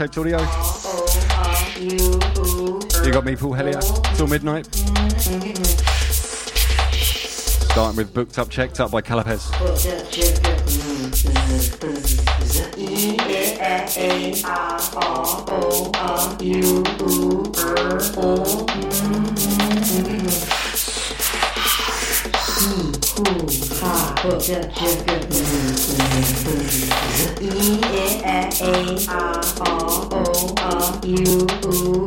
Shaped Audio. You got me, Paul Helyer, till midnight. Starting with Booked Up, Checked Up by Calipes. He who,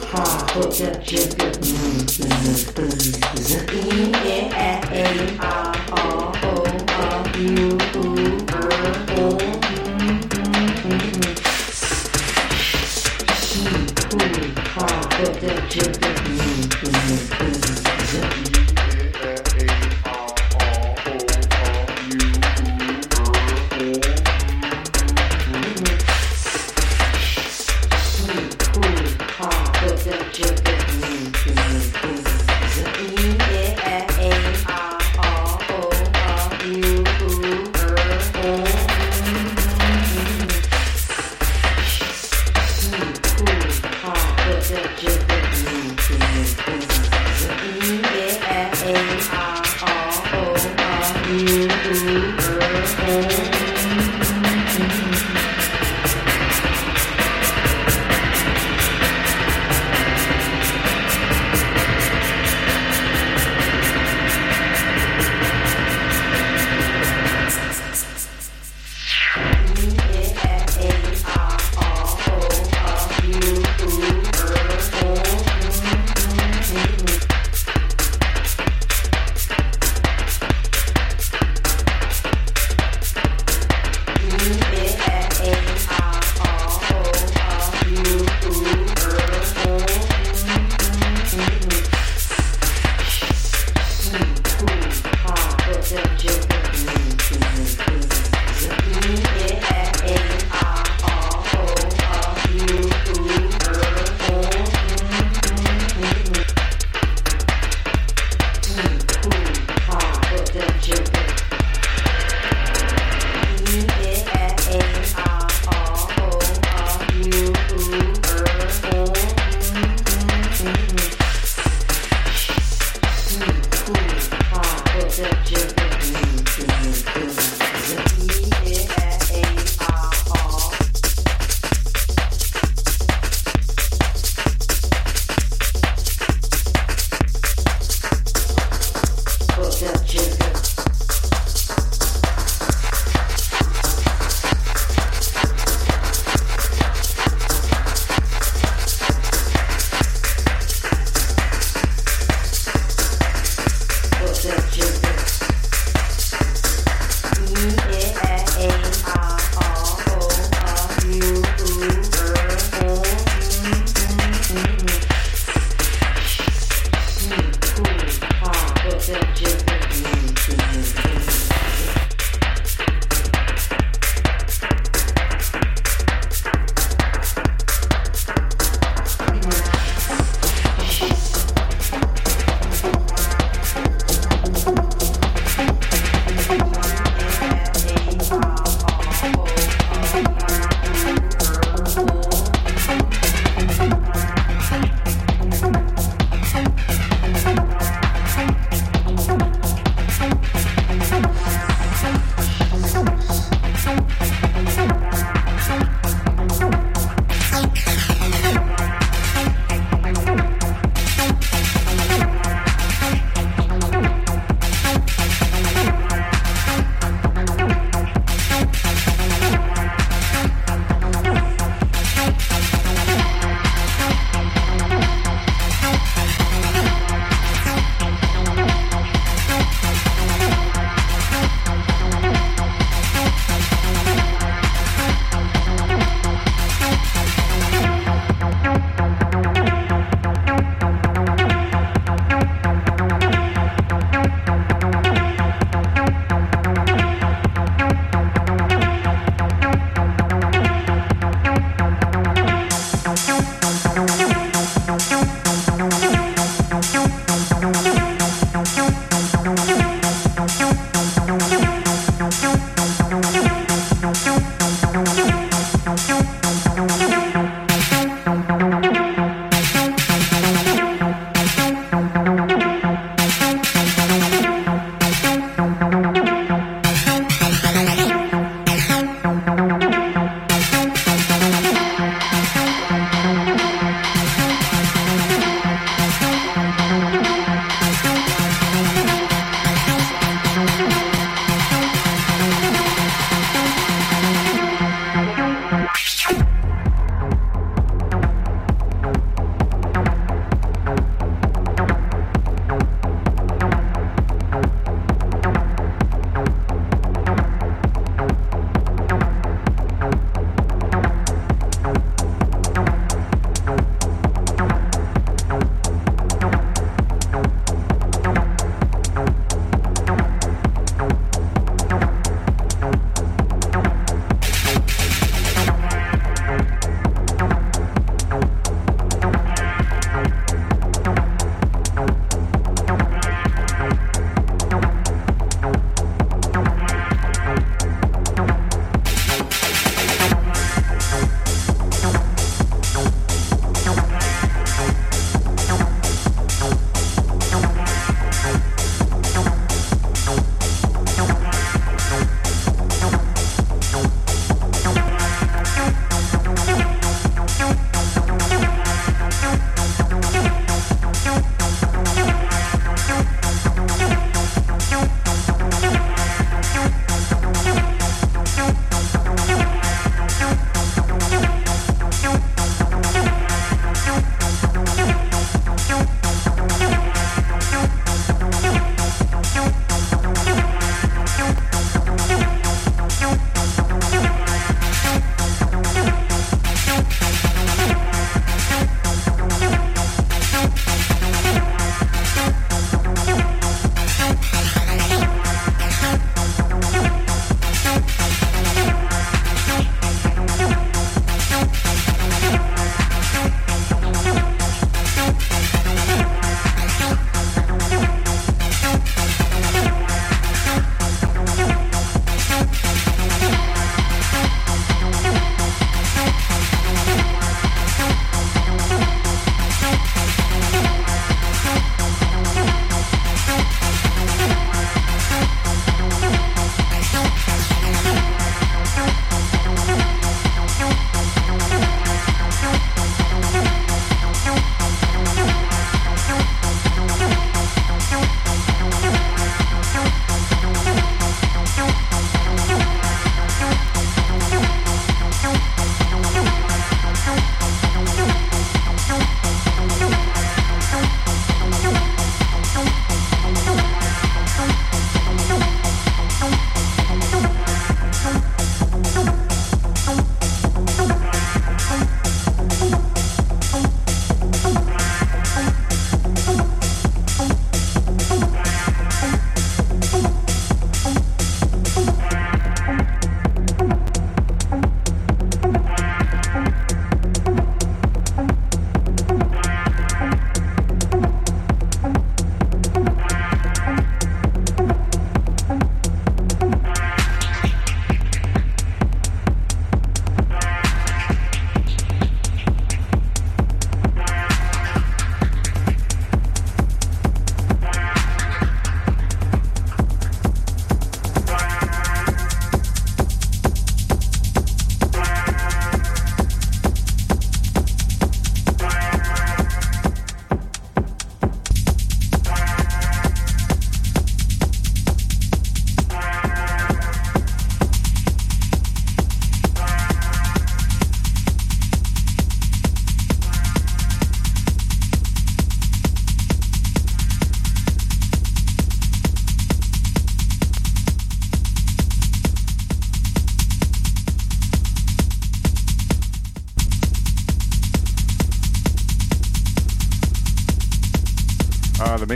他或者是。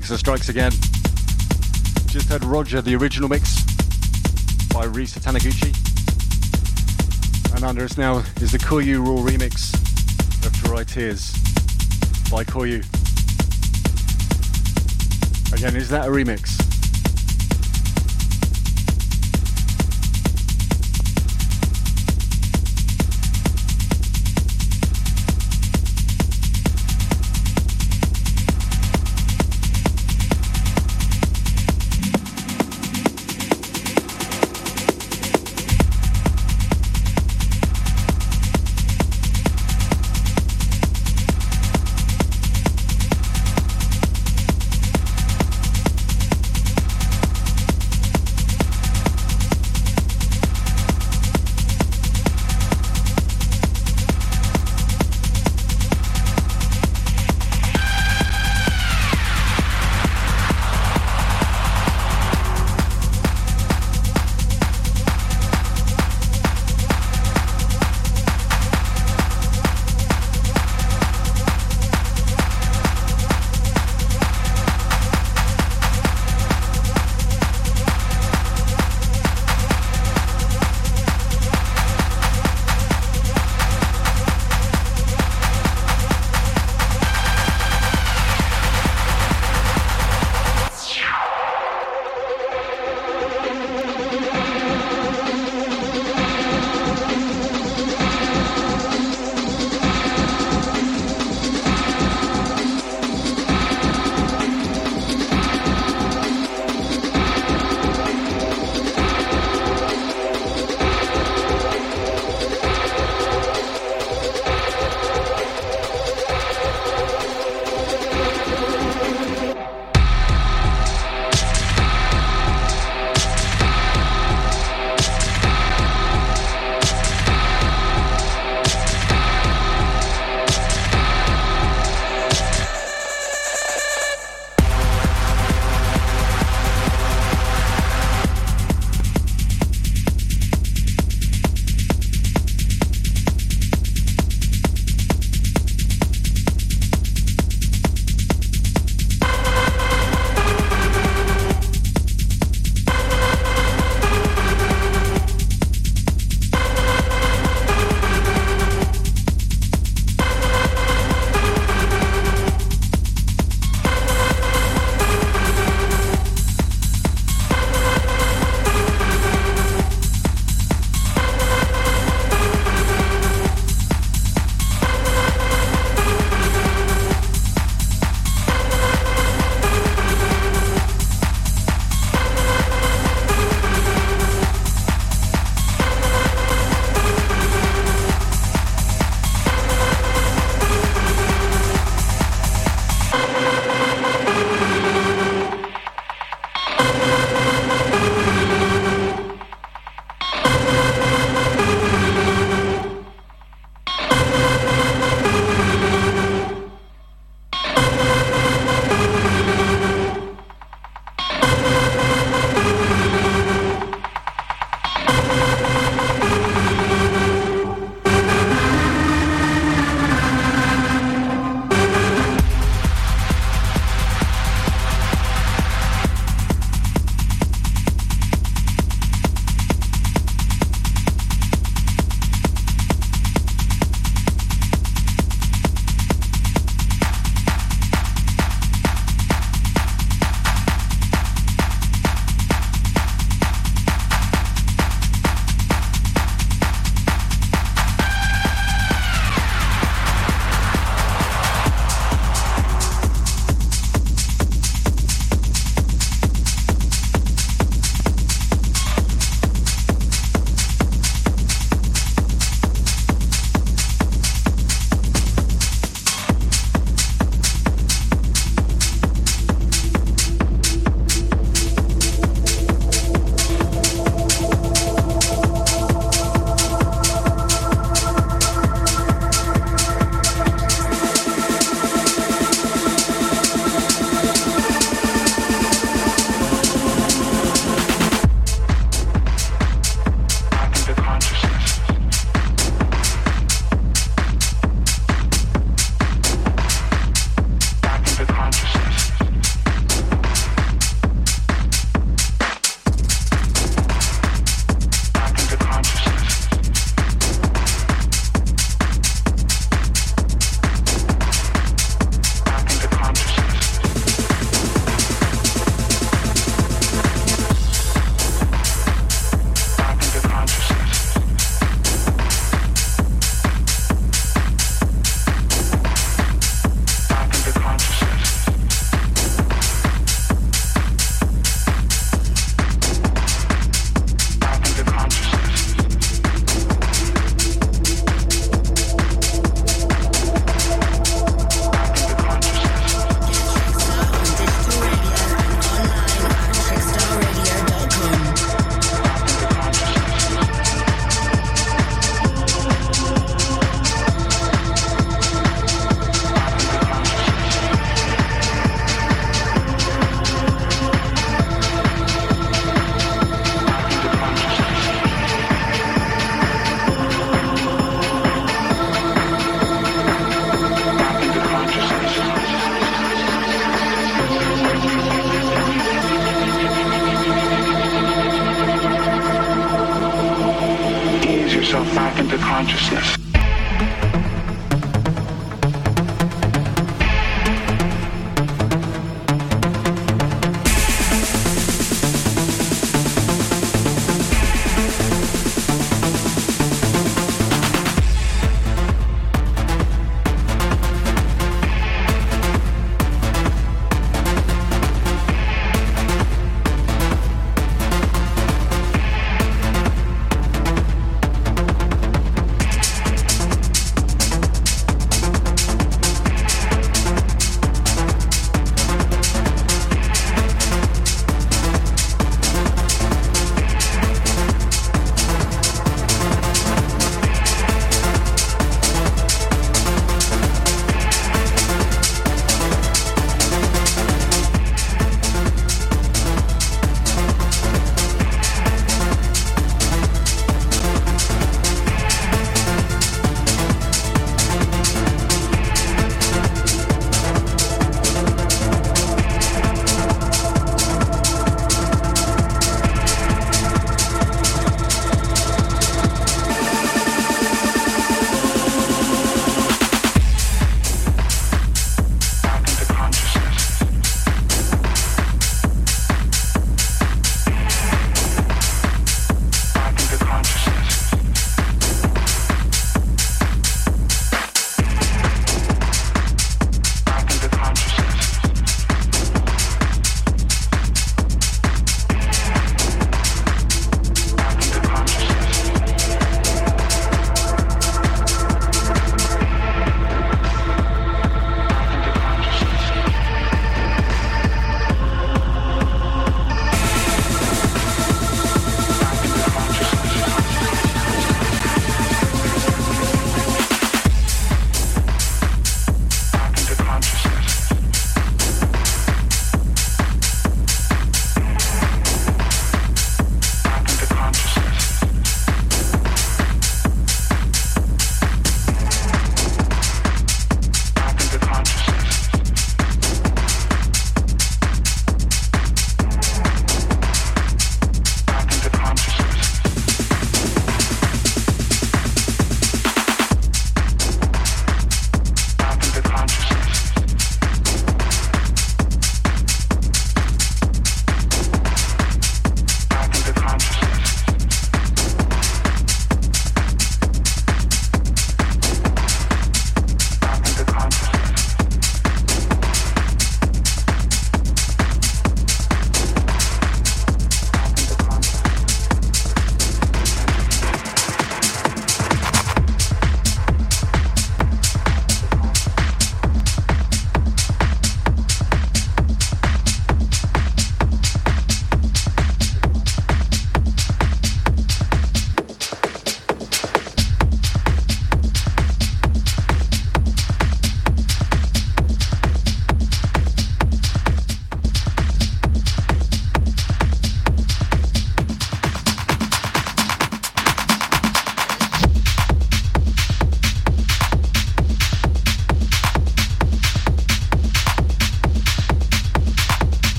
Mixer strikes again. Just heard Roger, the original mix by Risa Taniguchi. And under us now is the Koyu Raw remix of Dry Tears by Koyu. Again, is that a remix?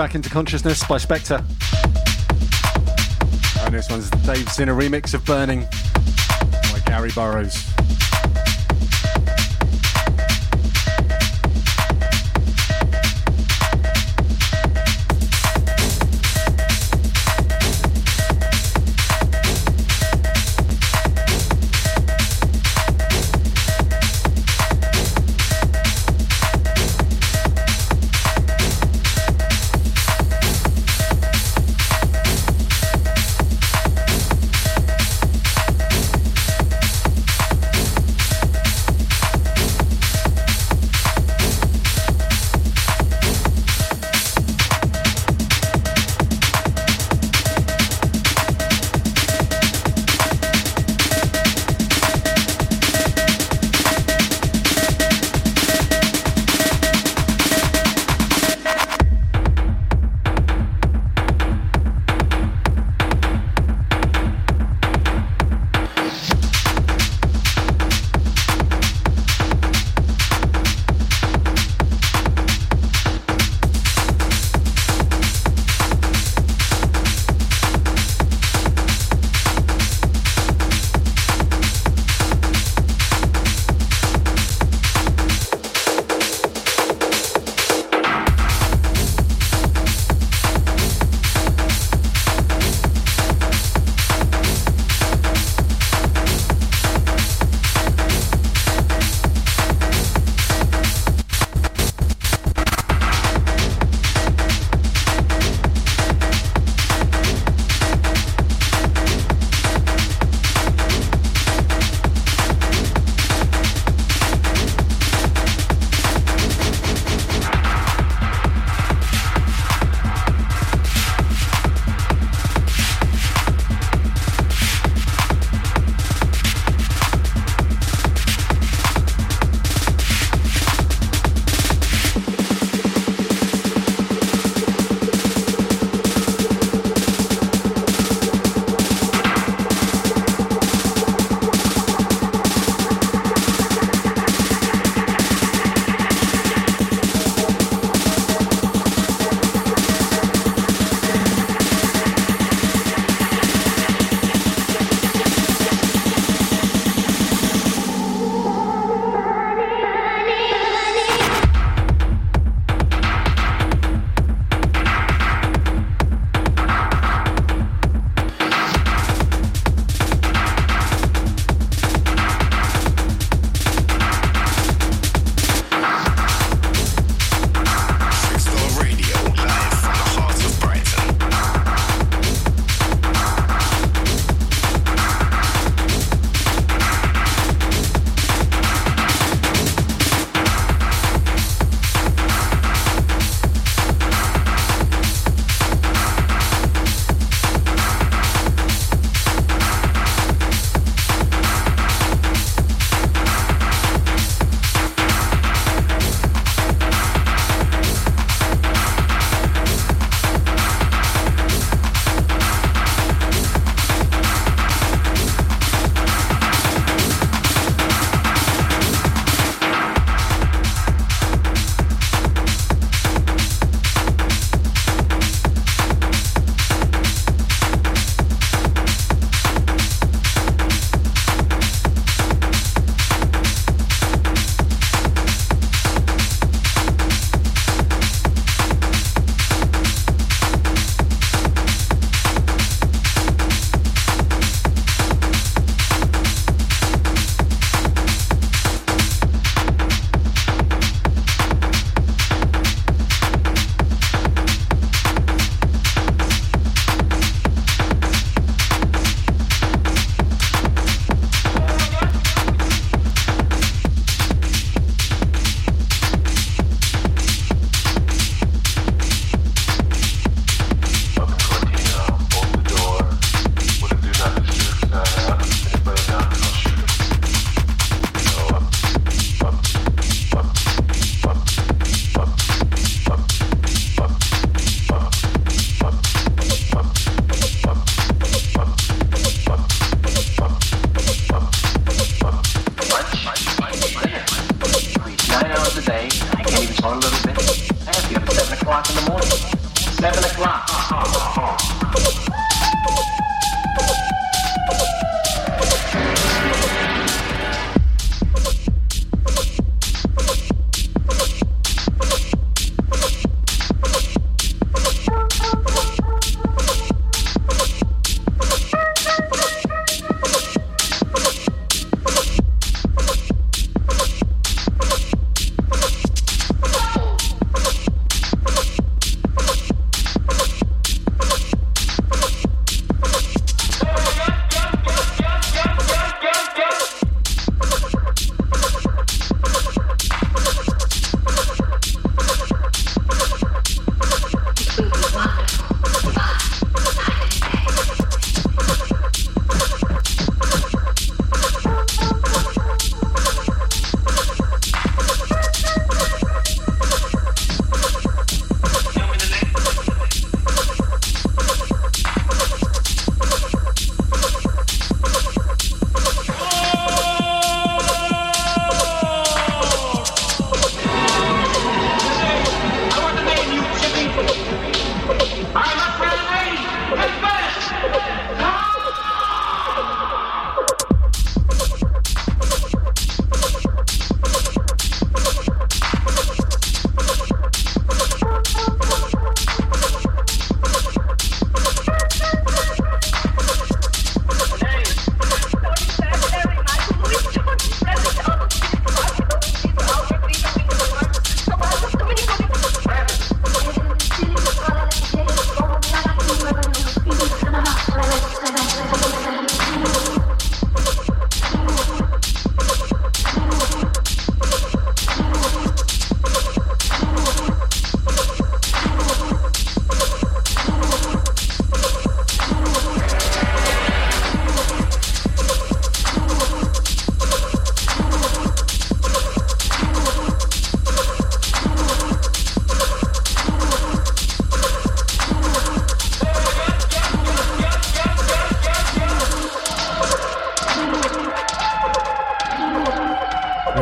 Back into Consciousness by Spectre. And this one's Dave Zinner remix of Burning by Gary Burrows.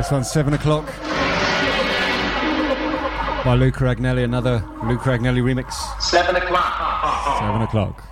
This one's 7 o'clock by Luca Agnelli, another Luca Agnelli remix. 7 o'clock. 7 o'clock.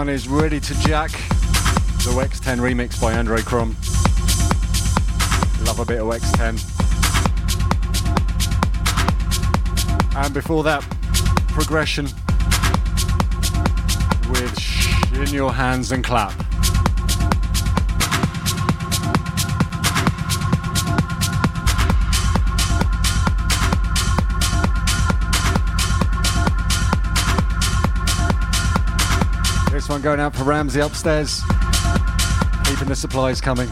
One is Ready to Jack, the X10 remix by Andre Crom. Love a bit of X10. And before that, Progression with In Your Hands and Clap. One going out for Ramsey upstairs. Keeping the supplies coming.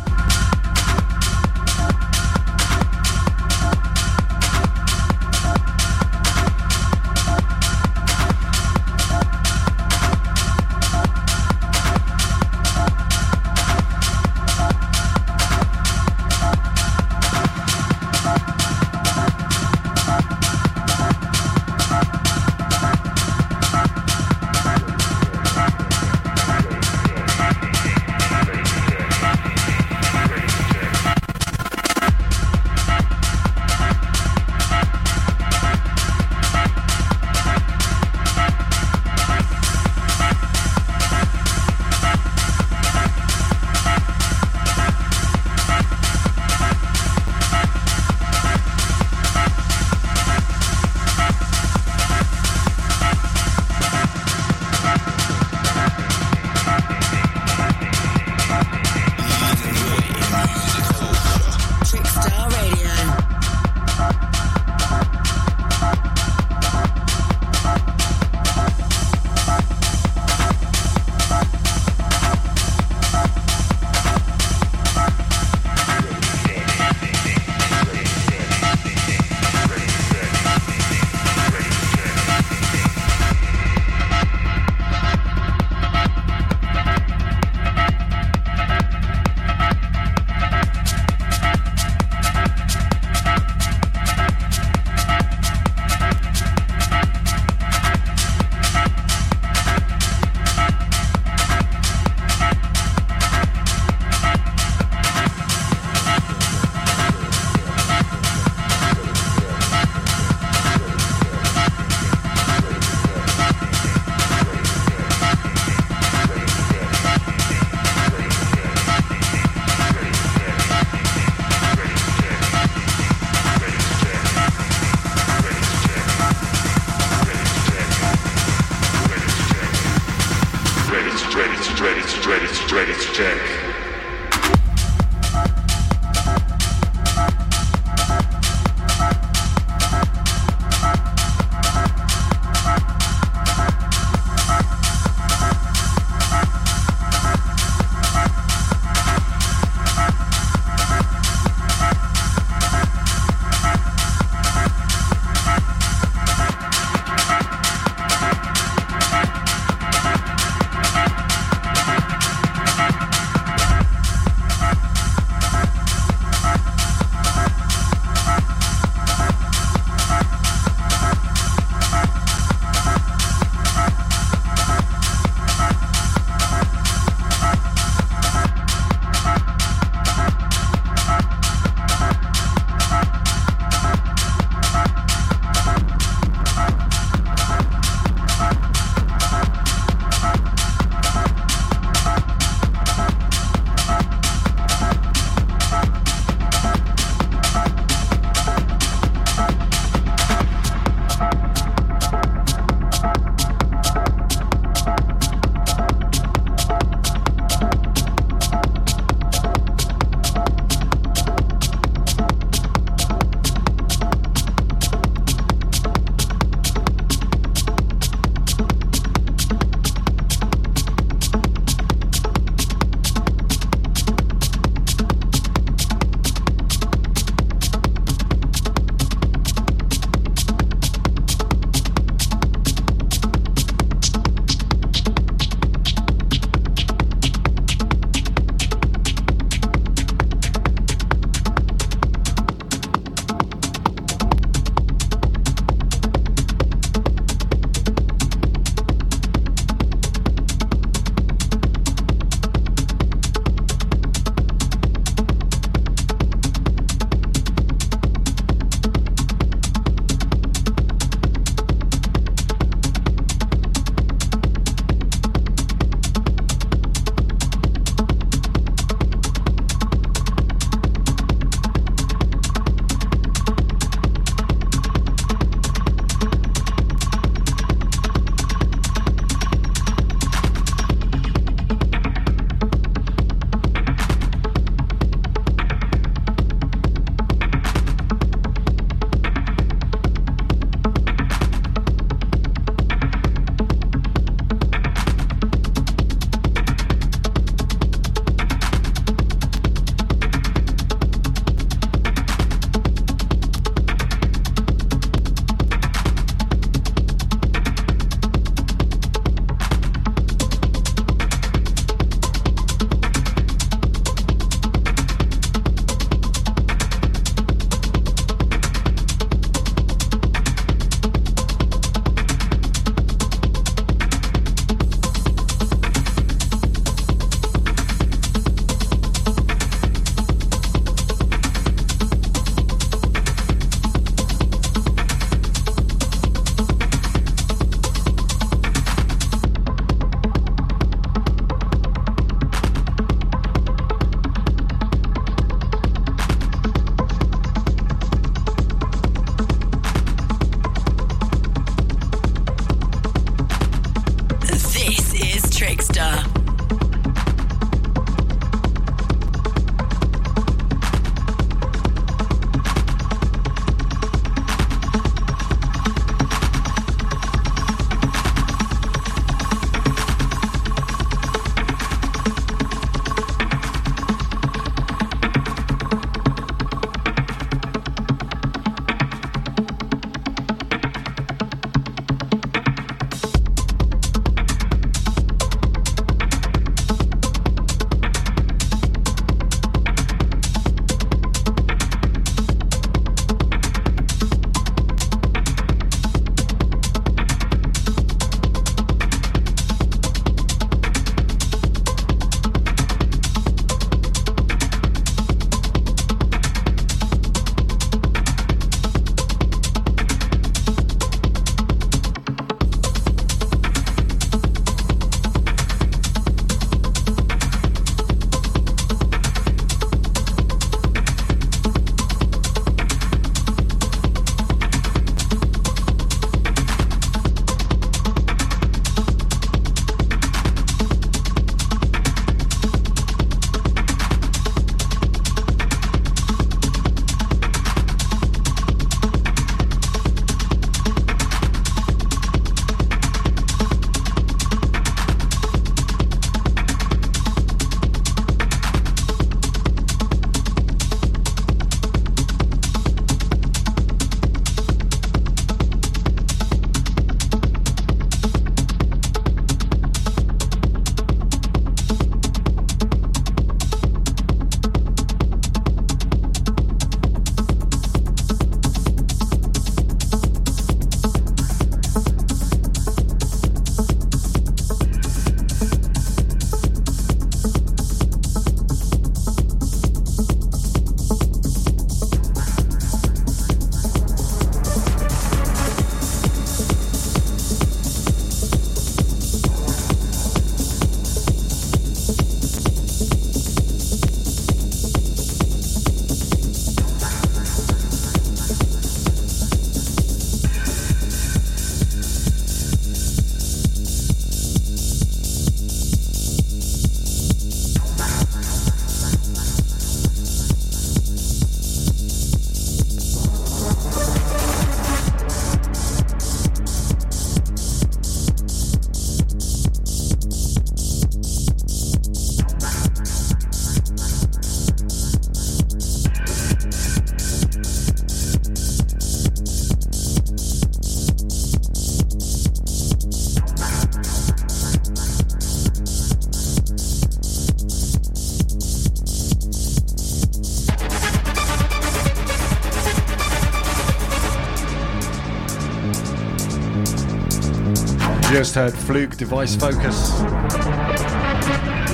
Just heard Fluke Device Focus.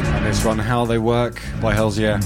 And this one, How They Work by Hells Yeah.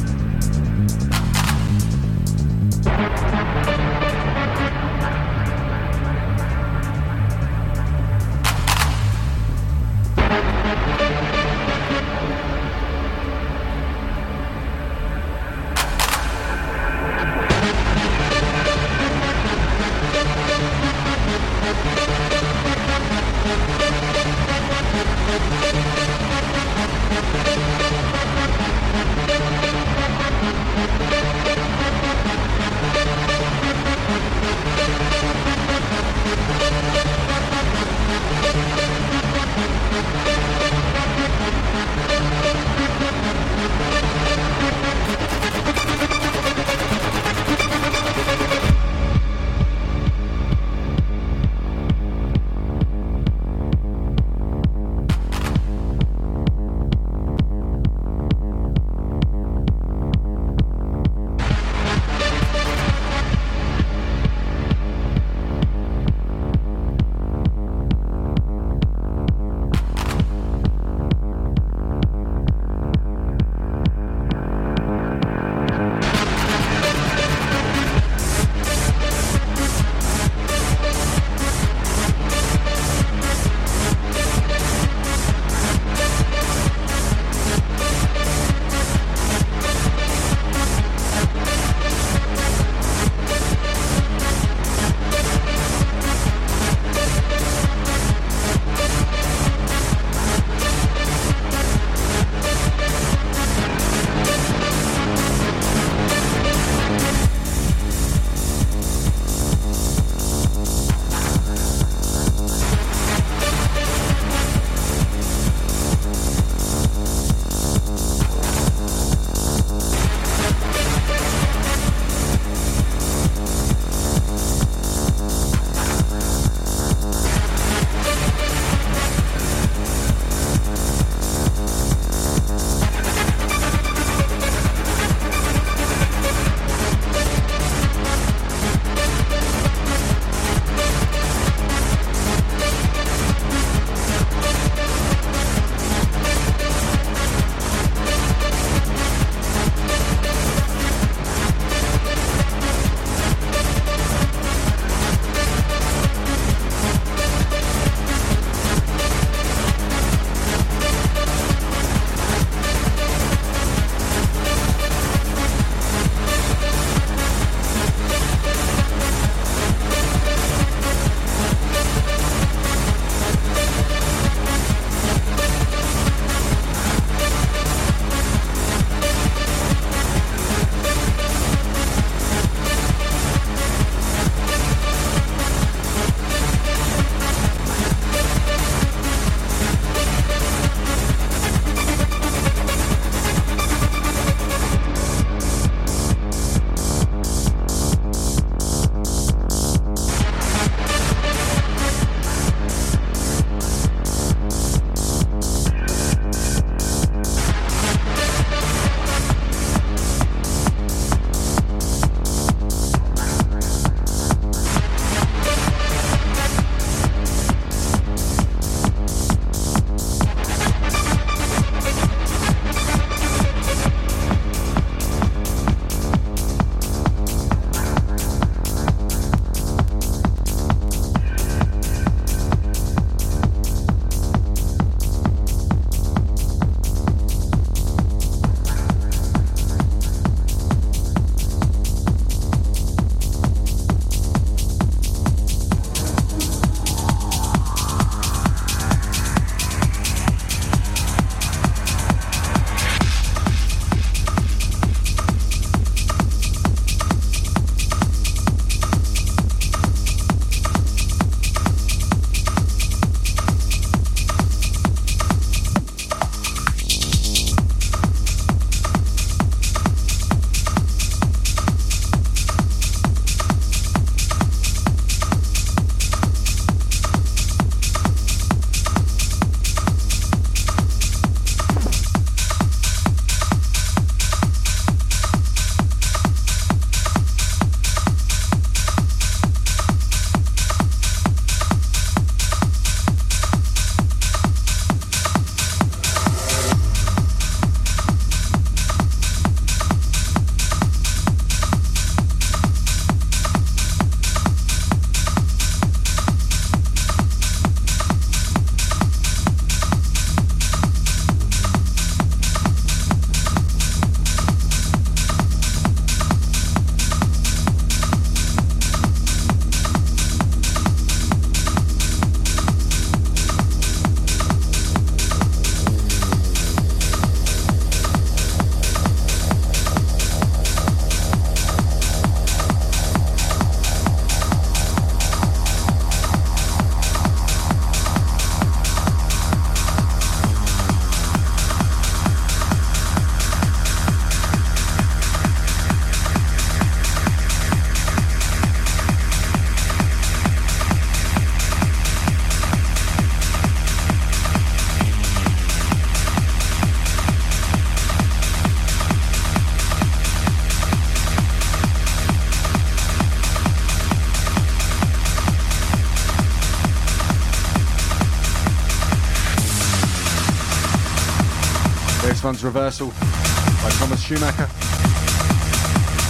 One's Reversal by Thomas Schumacher.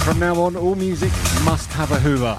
From now on, all music must have a Hoover.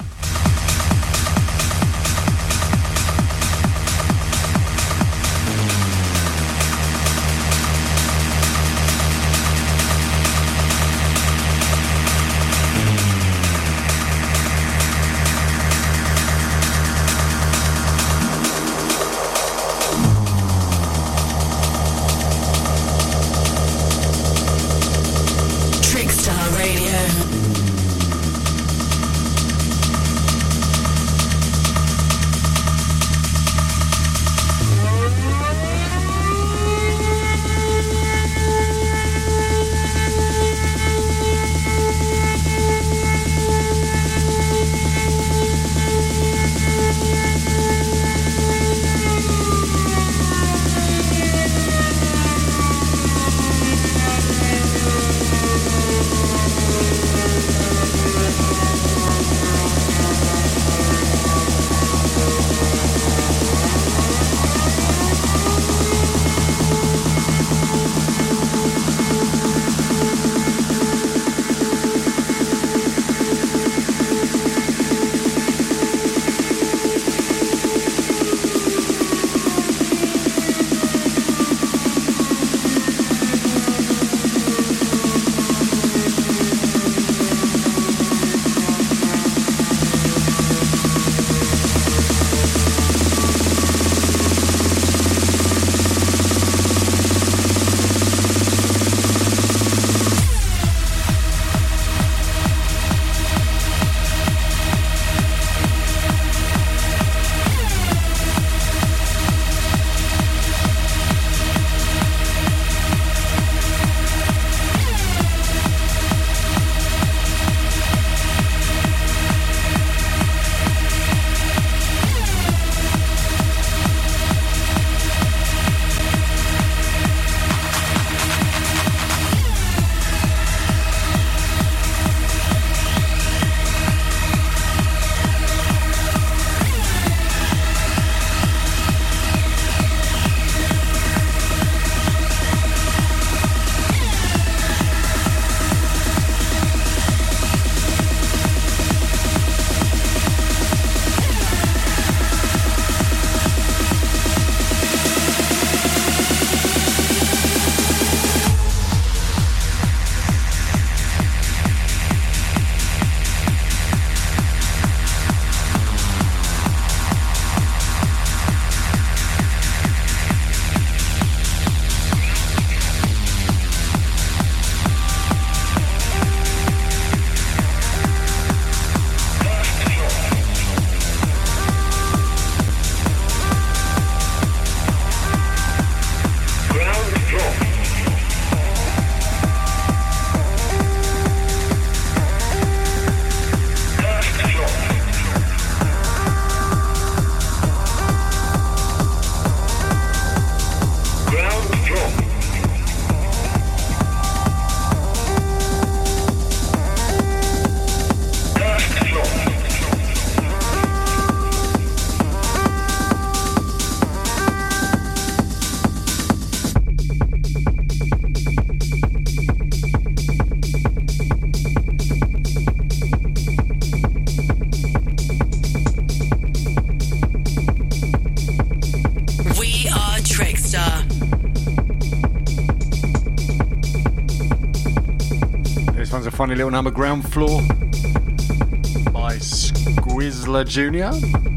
Funny little number, Ground Floor by Squizzler Jr.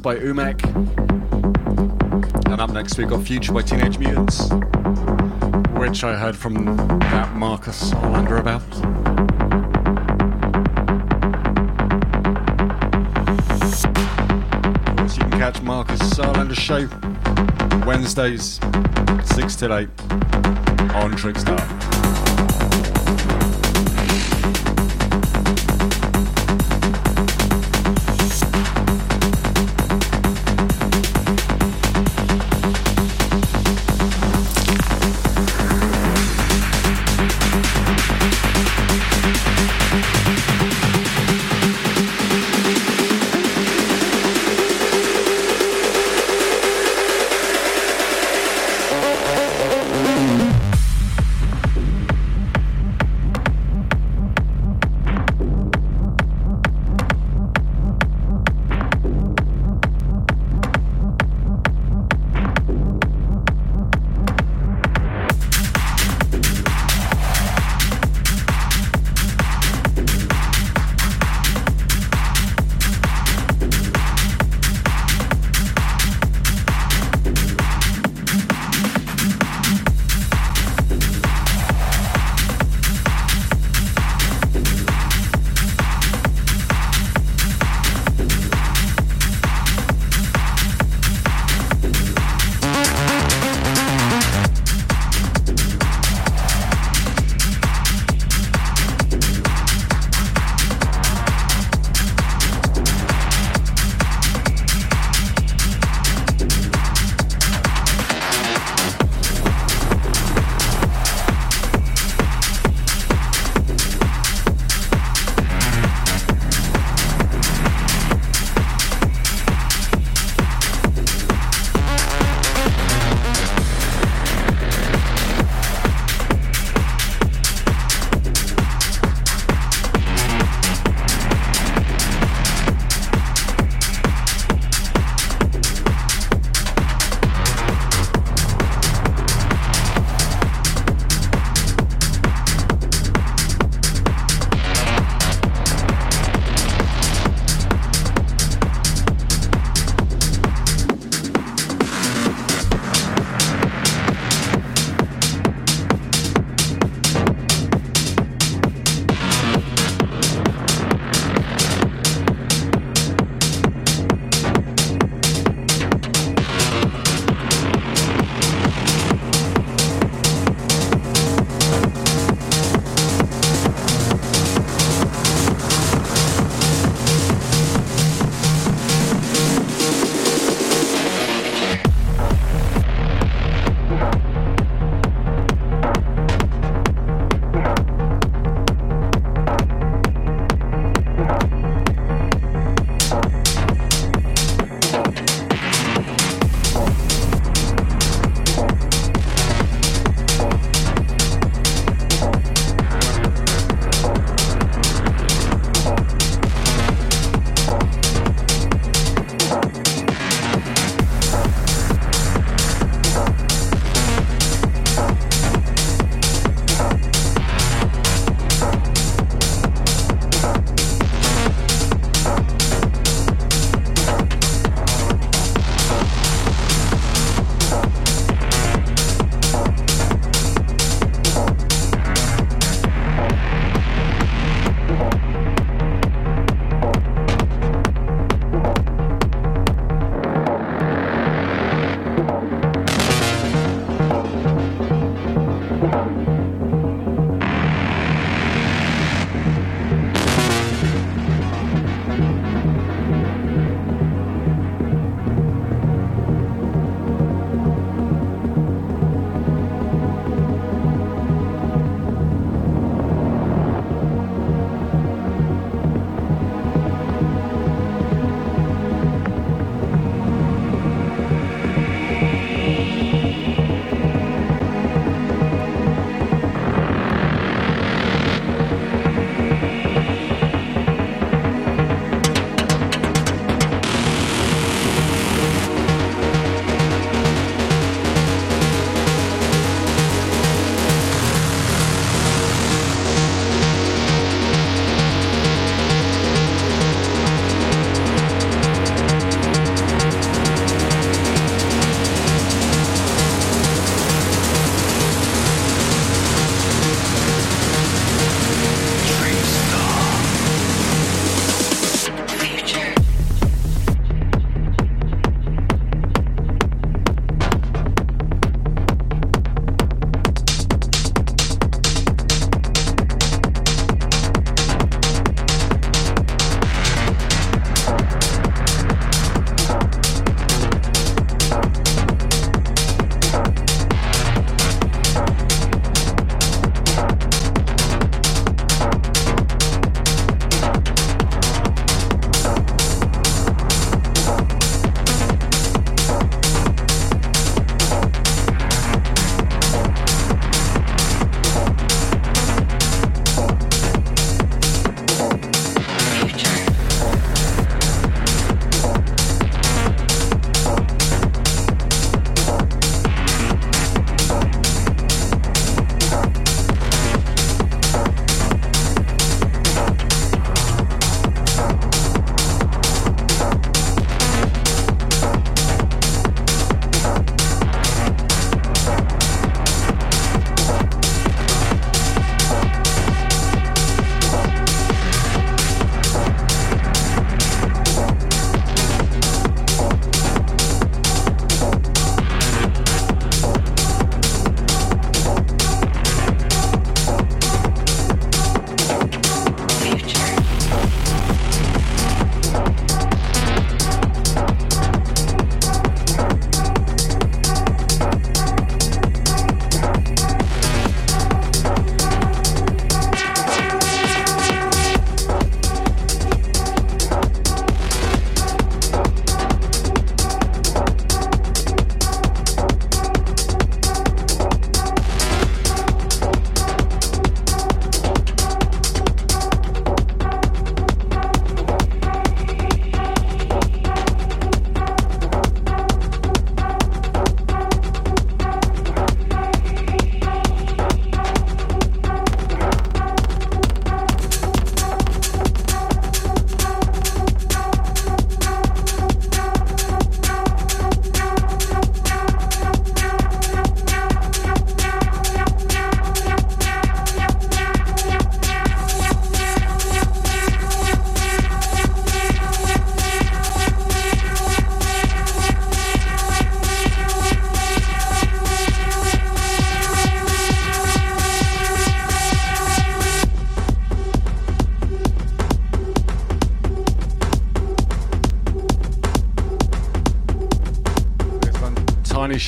by Umek. And up next we've got Future by Teenage Mutants, which I heard from that Marcus Solander about. Catch Marcus Solander's show Wednesdays, 6 till 8 on Trickstar.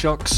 Shocks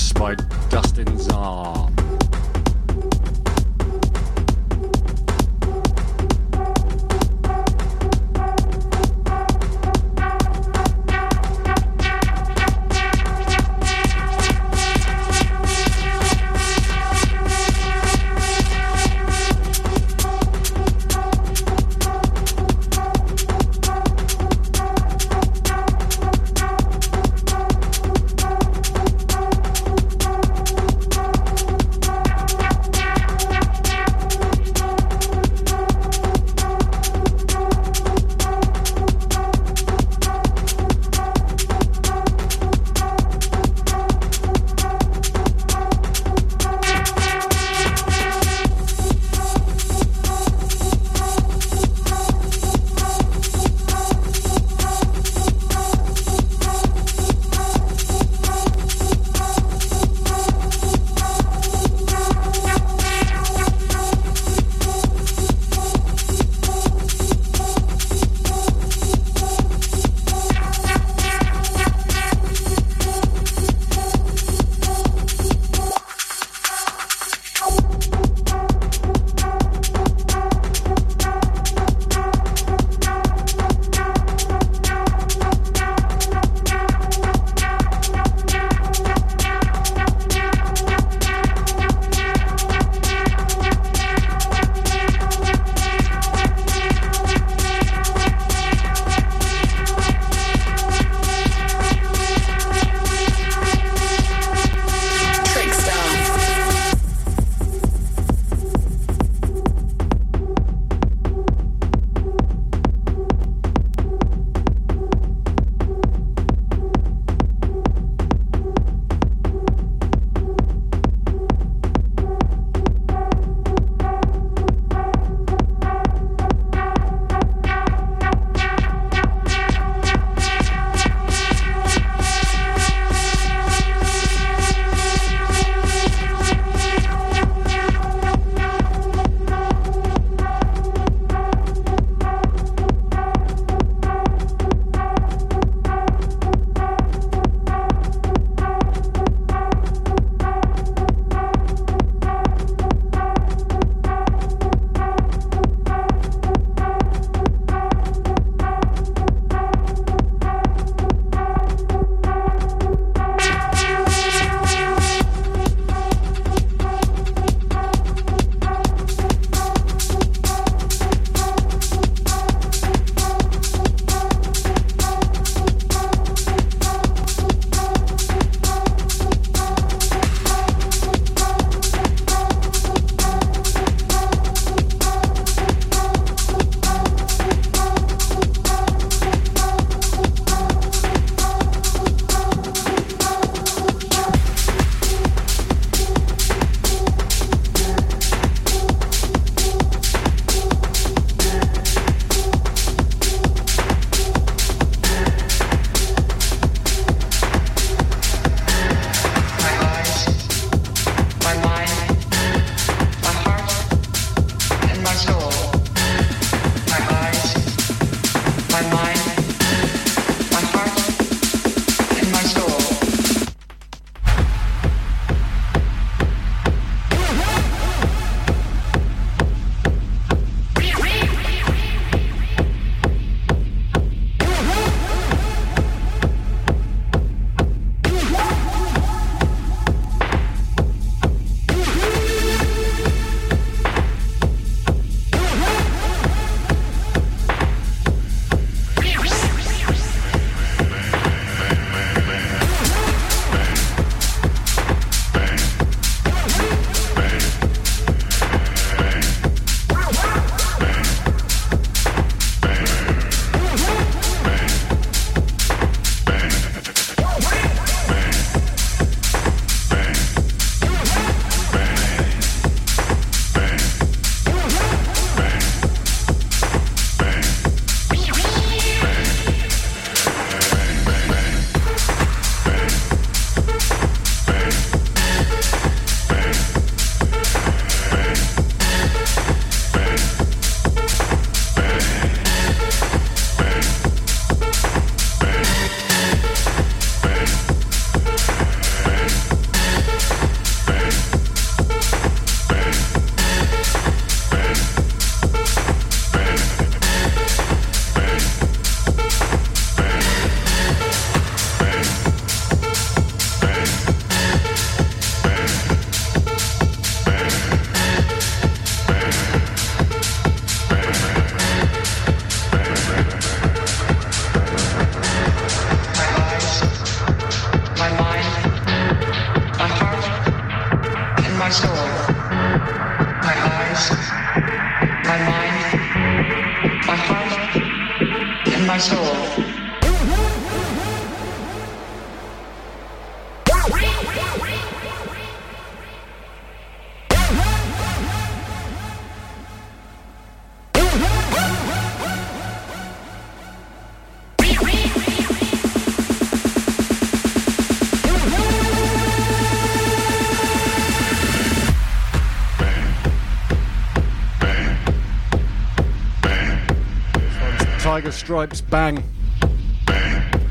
Stripes Bang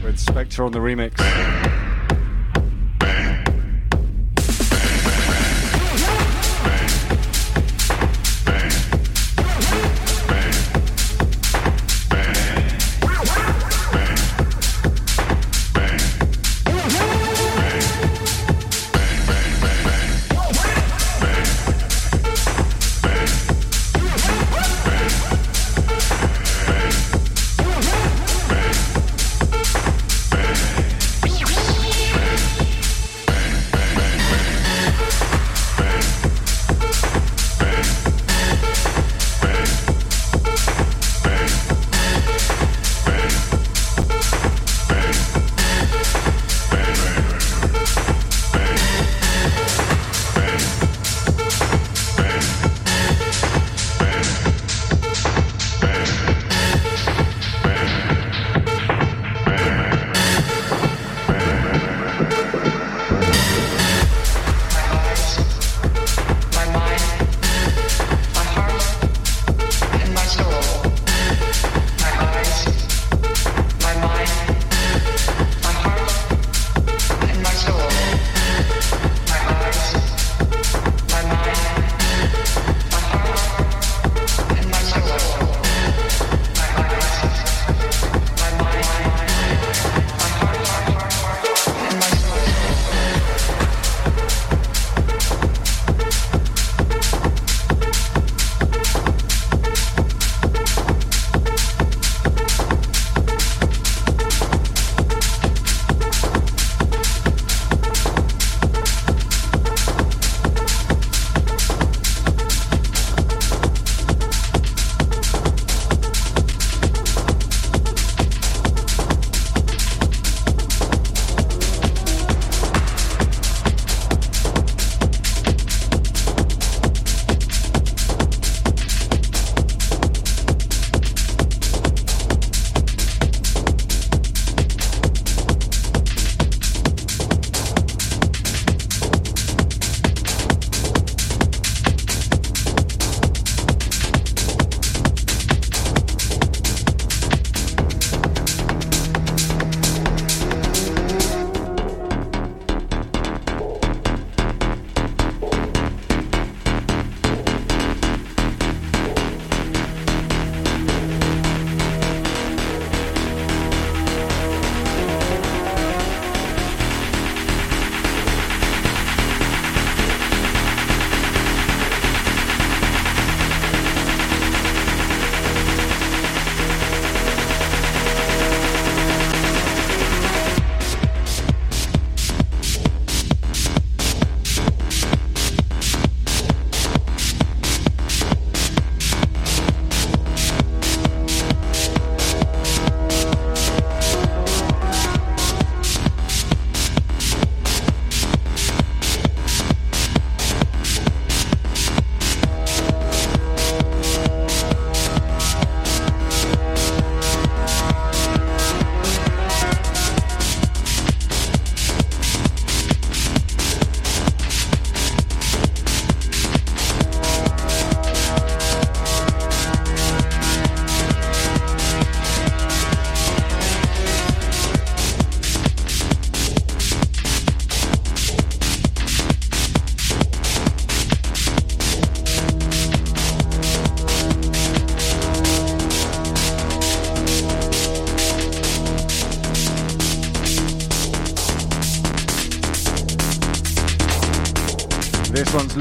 with Spectre on the remix.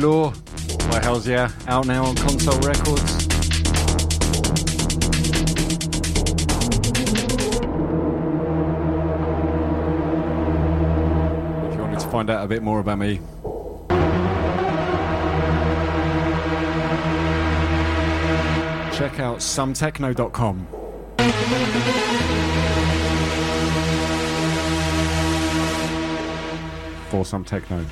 Law Hels.Yeah, out now on Console Records. If you wanted to find out a bit more about me, check out sometechno.com. For some techno.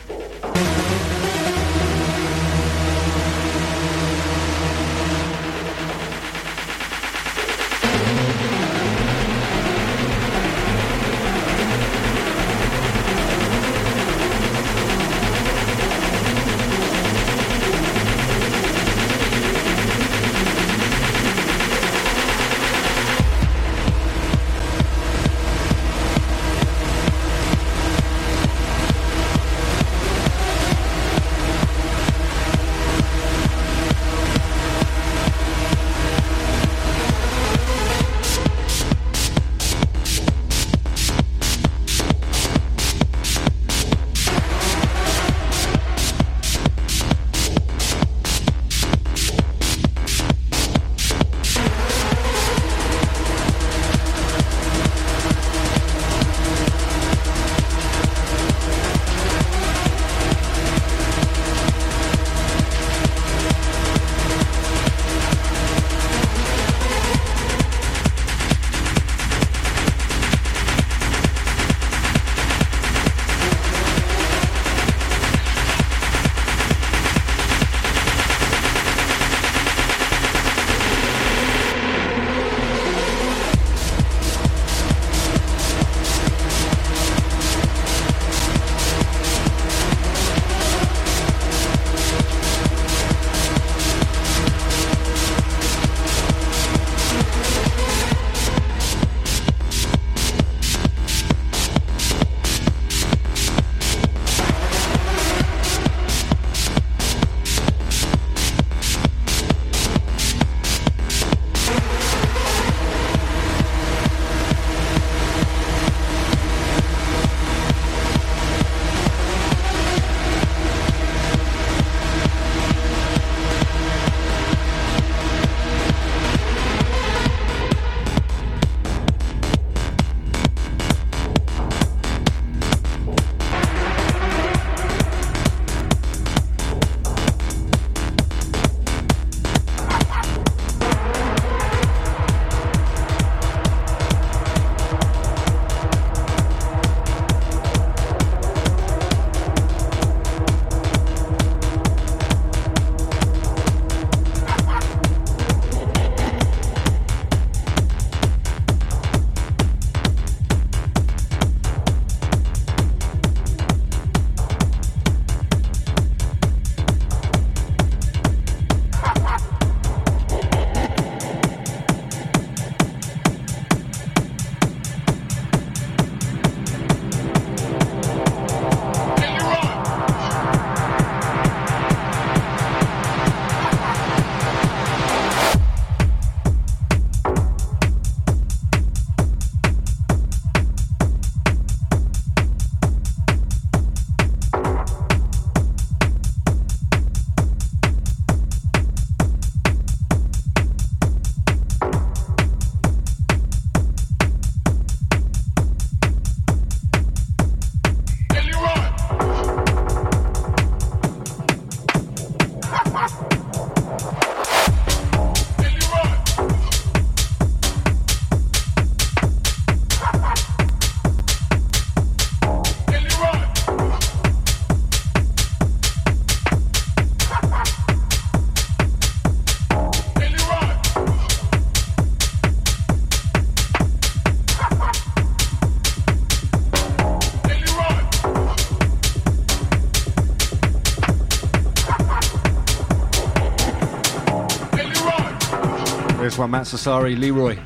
One, Matt Sassari, Leroy.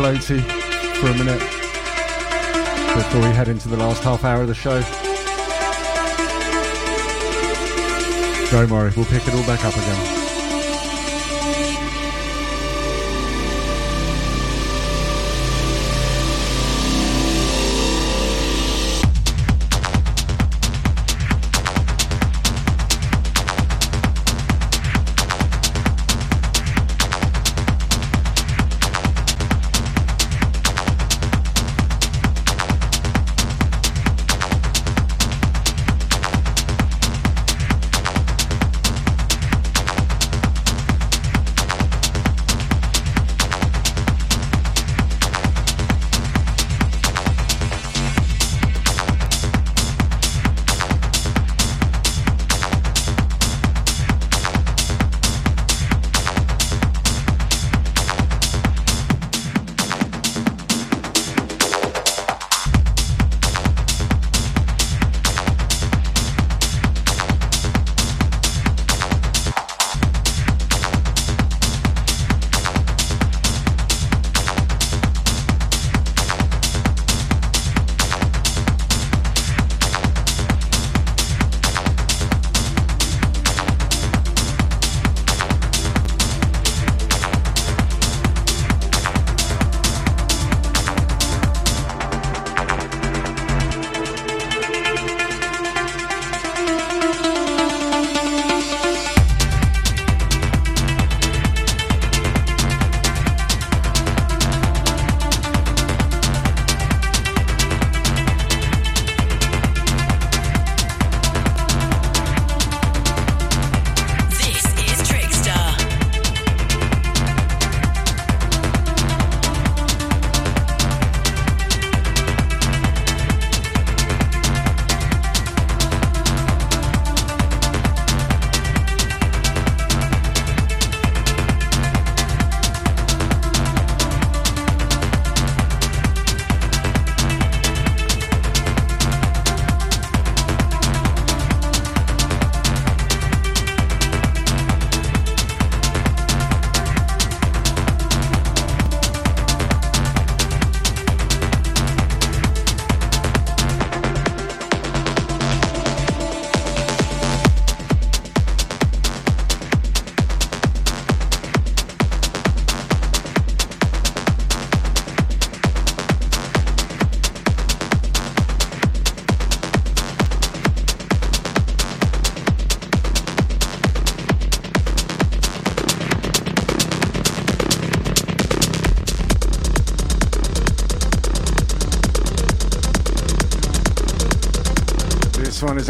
Floaty for a minute before we head into the last half hour of the show. Don't worry, we'll pick it all back up again.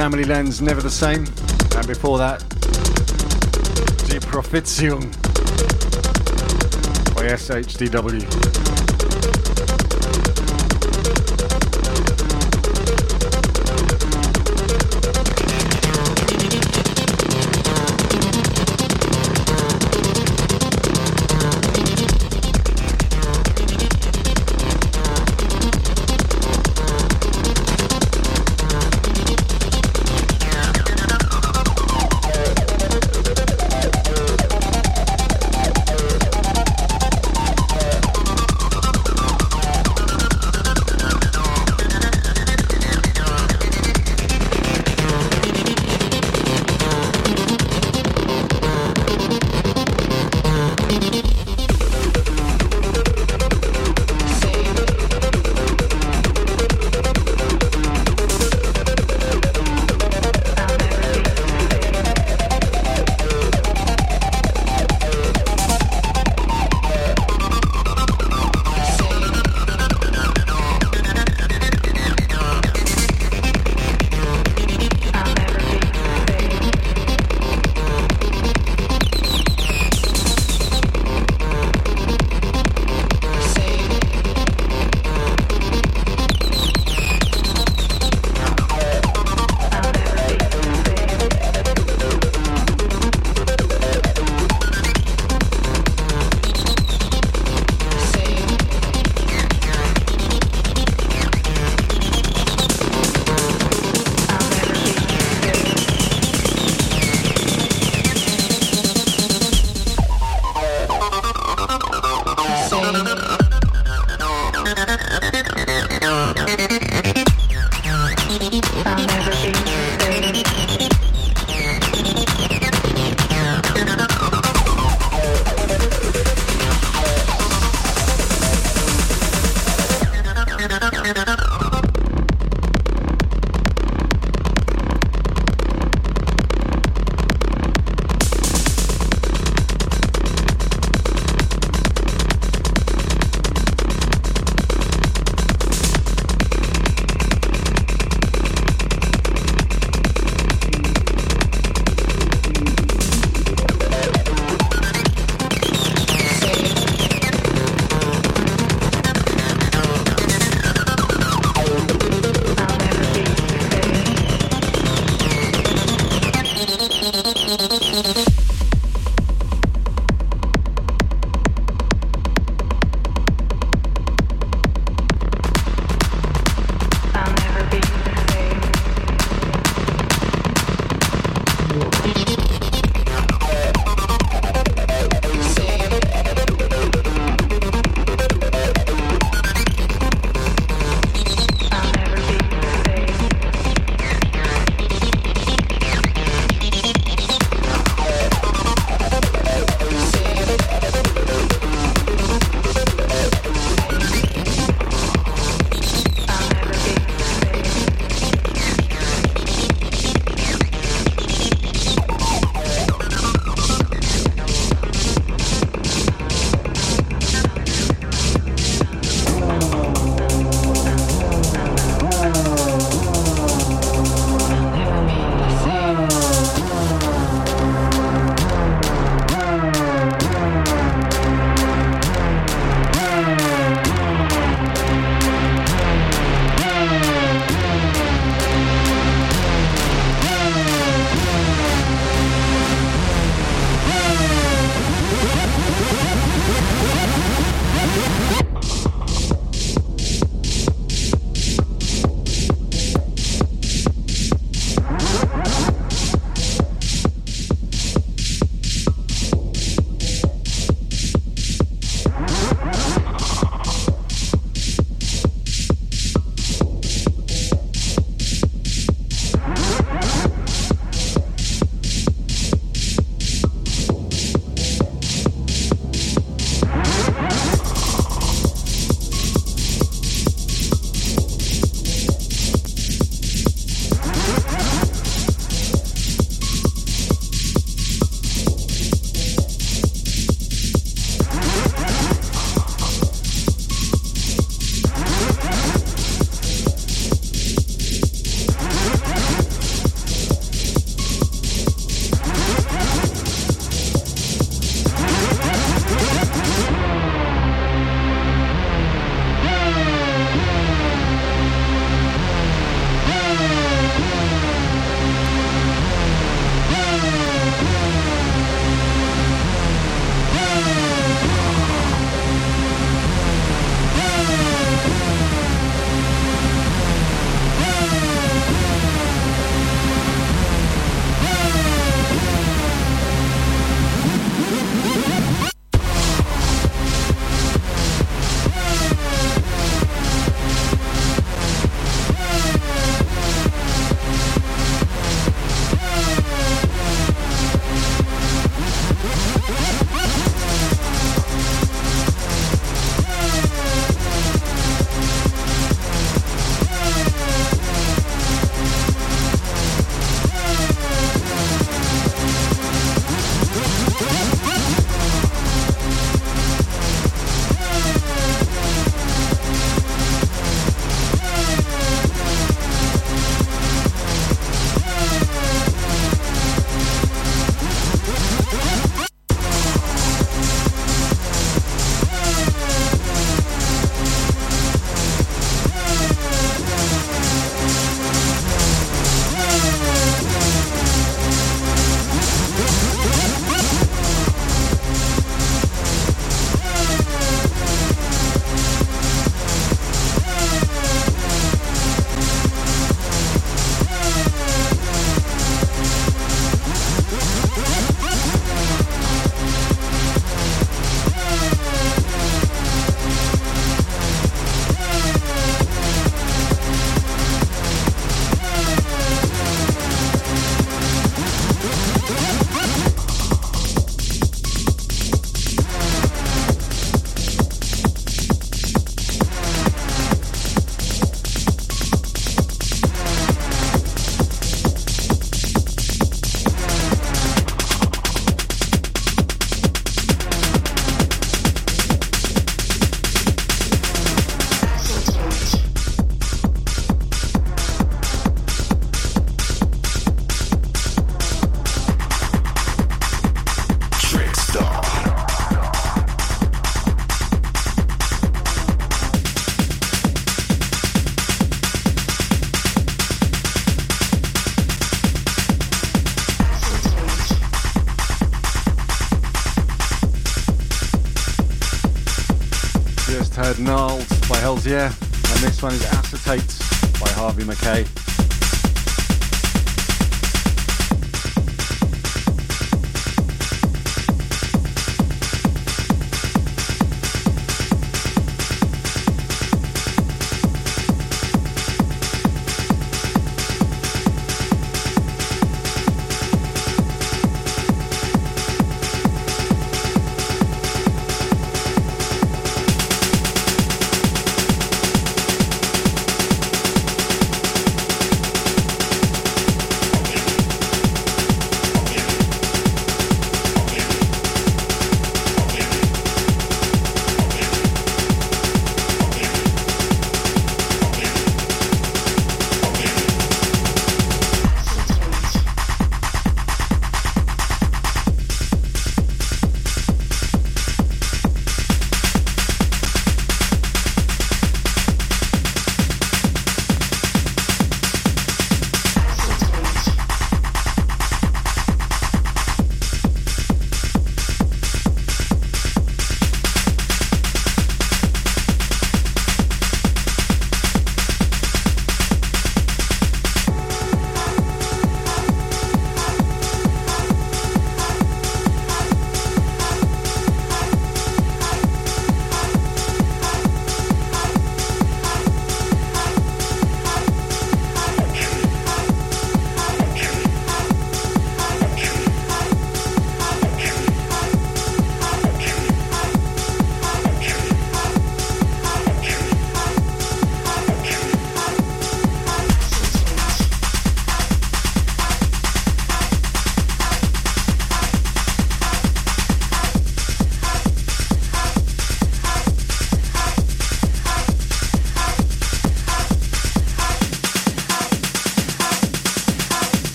Amelie Lens, Never the Same. And before that, Die Prophetion by SHDW.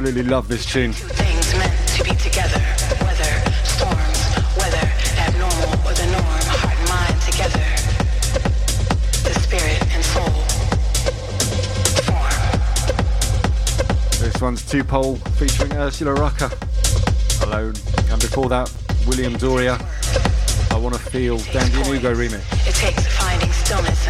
absolutely love this tune. This one's Two Pole featuring Ursula Rucker alone, and before that, William Doria. I want to feel Dandy Hugo remix. It takes finding stillness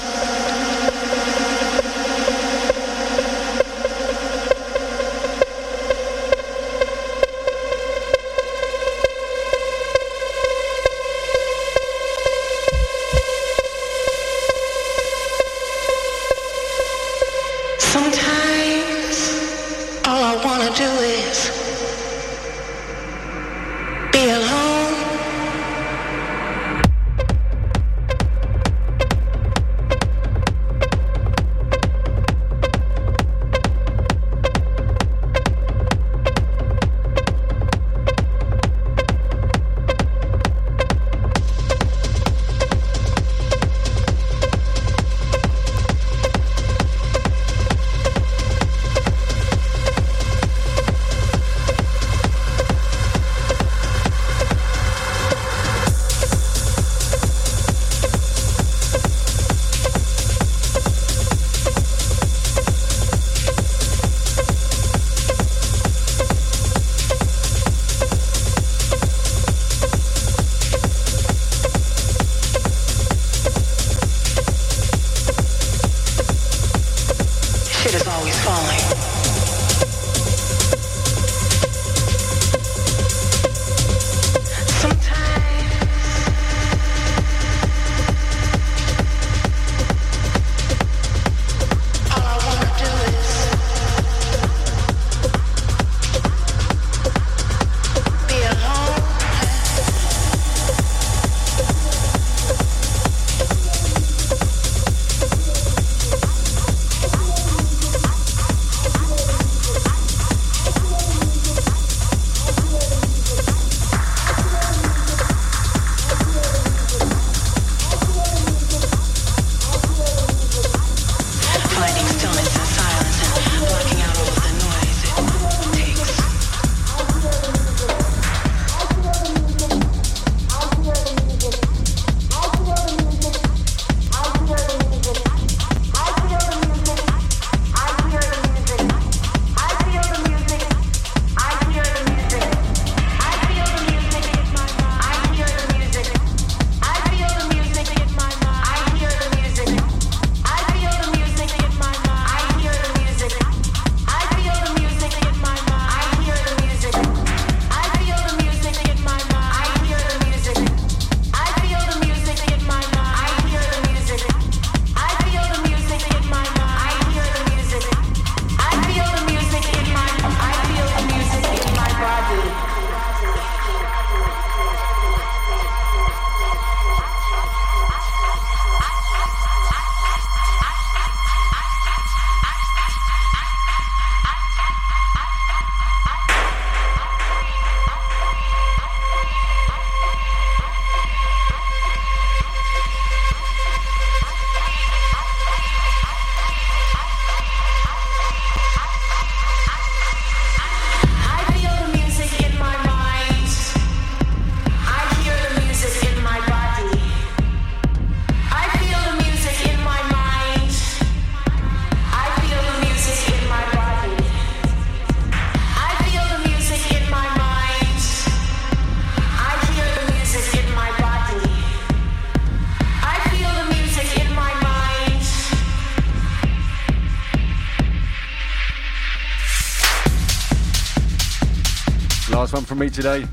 from me today.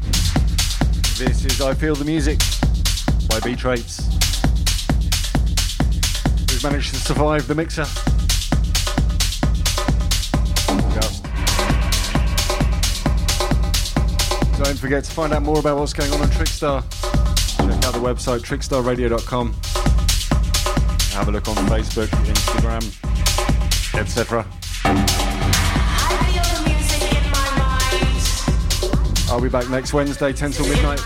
This is I Feel the Music by B Traits. Who's managed to survive the mixer. Don't forget to find out more about what's going on on Trickstar. Check out the website trickstarradio.com. Have a look on Facebook, Instagram, etc. I'll be back next Wednesday, 10 till midnight.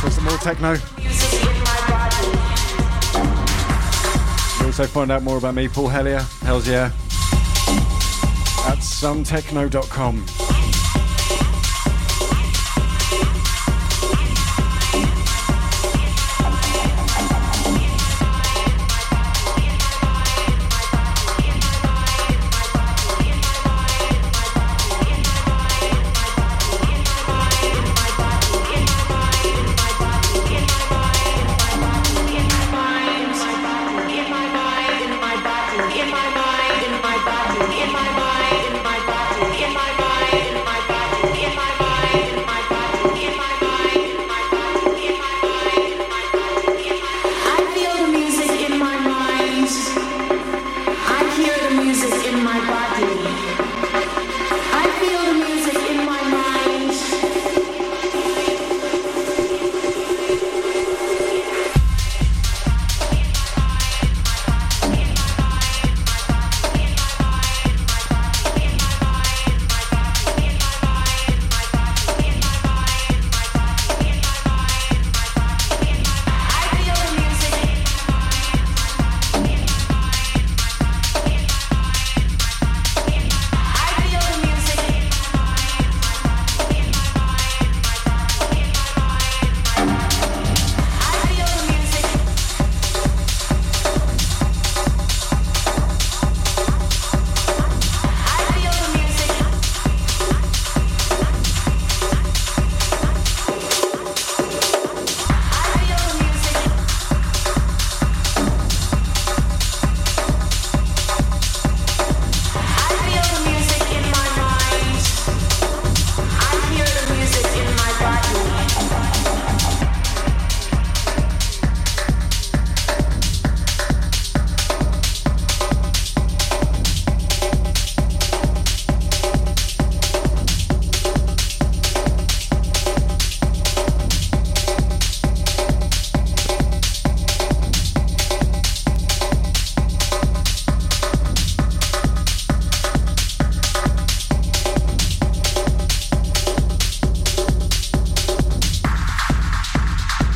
For some more techno. You also find out more about me, Paul Helyer. Hells yeah. At suntechno.com.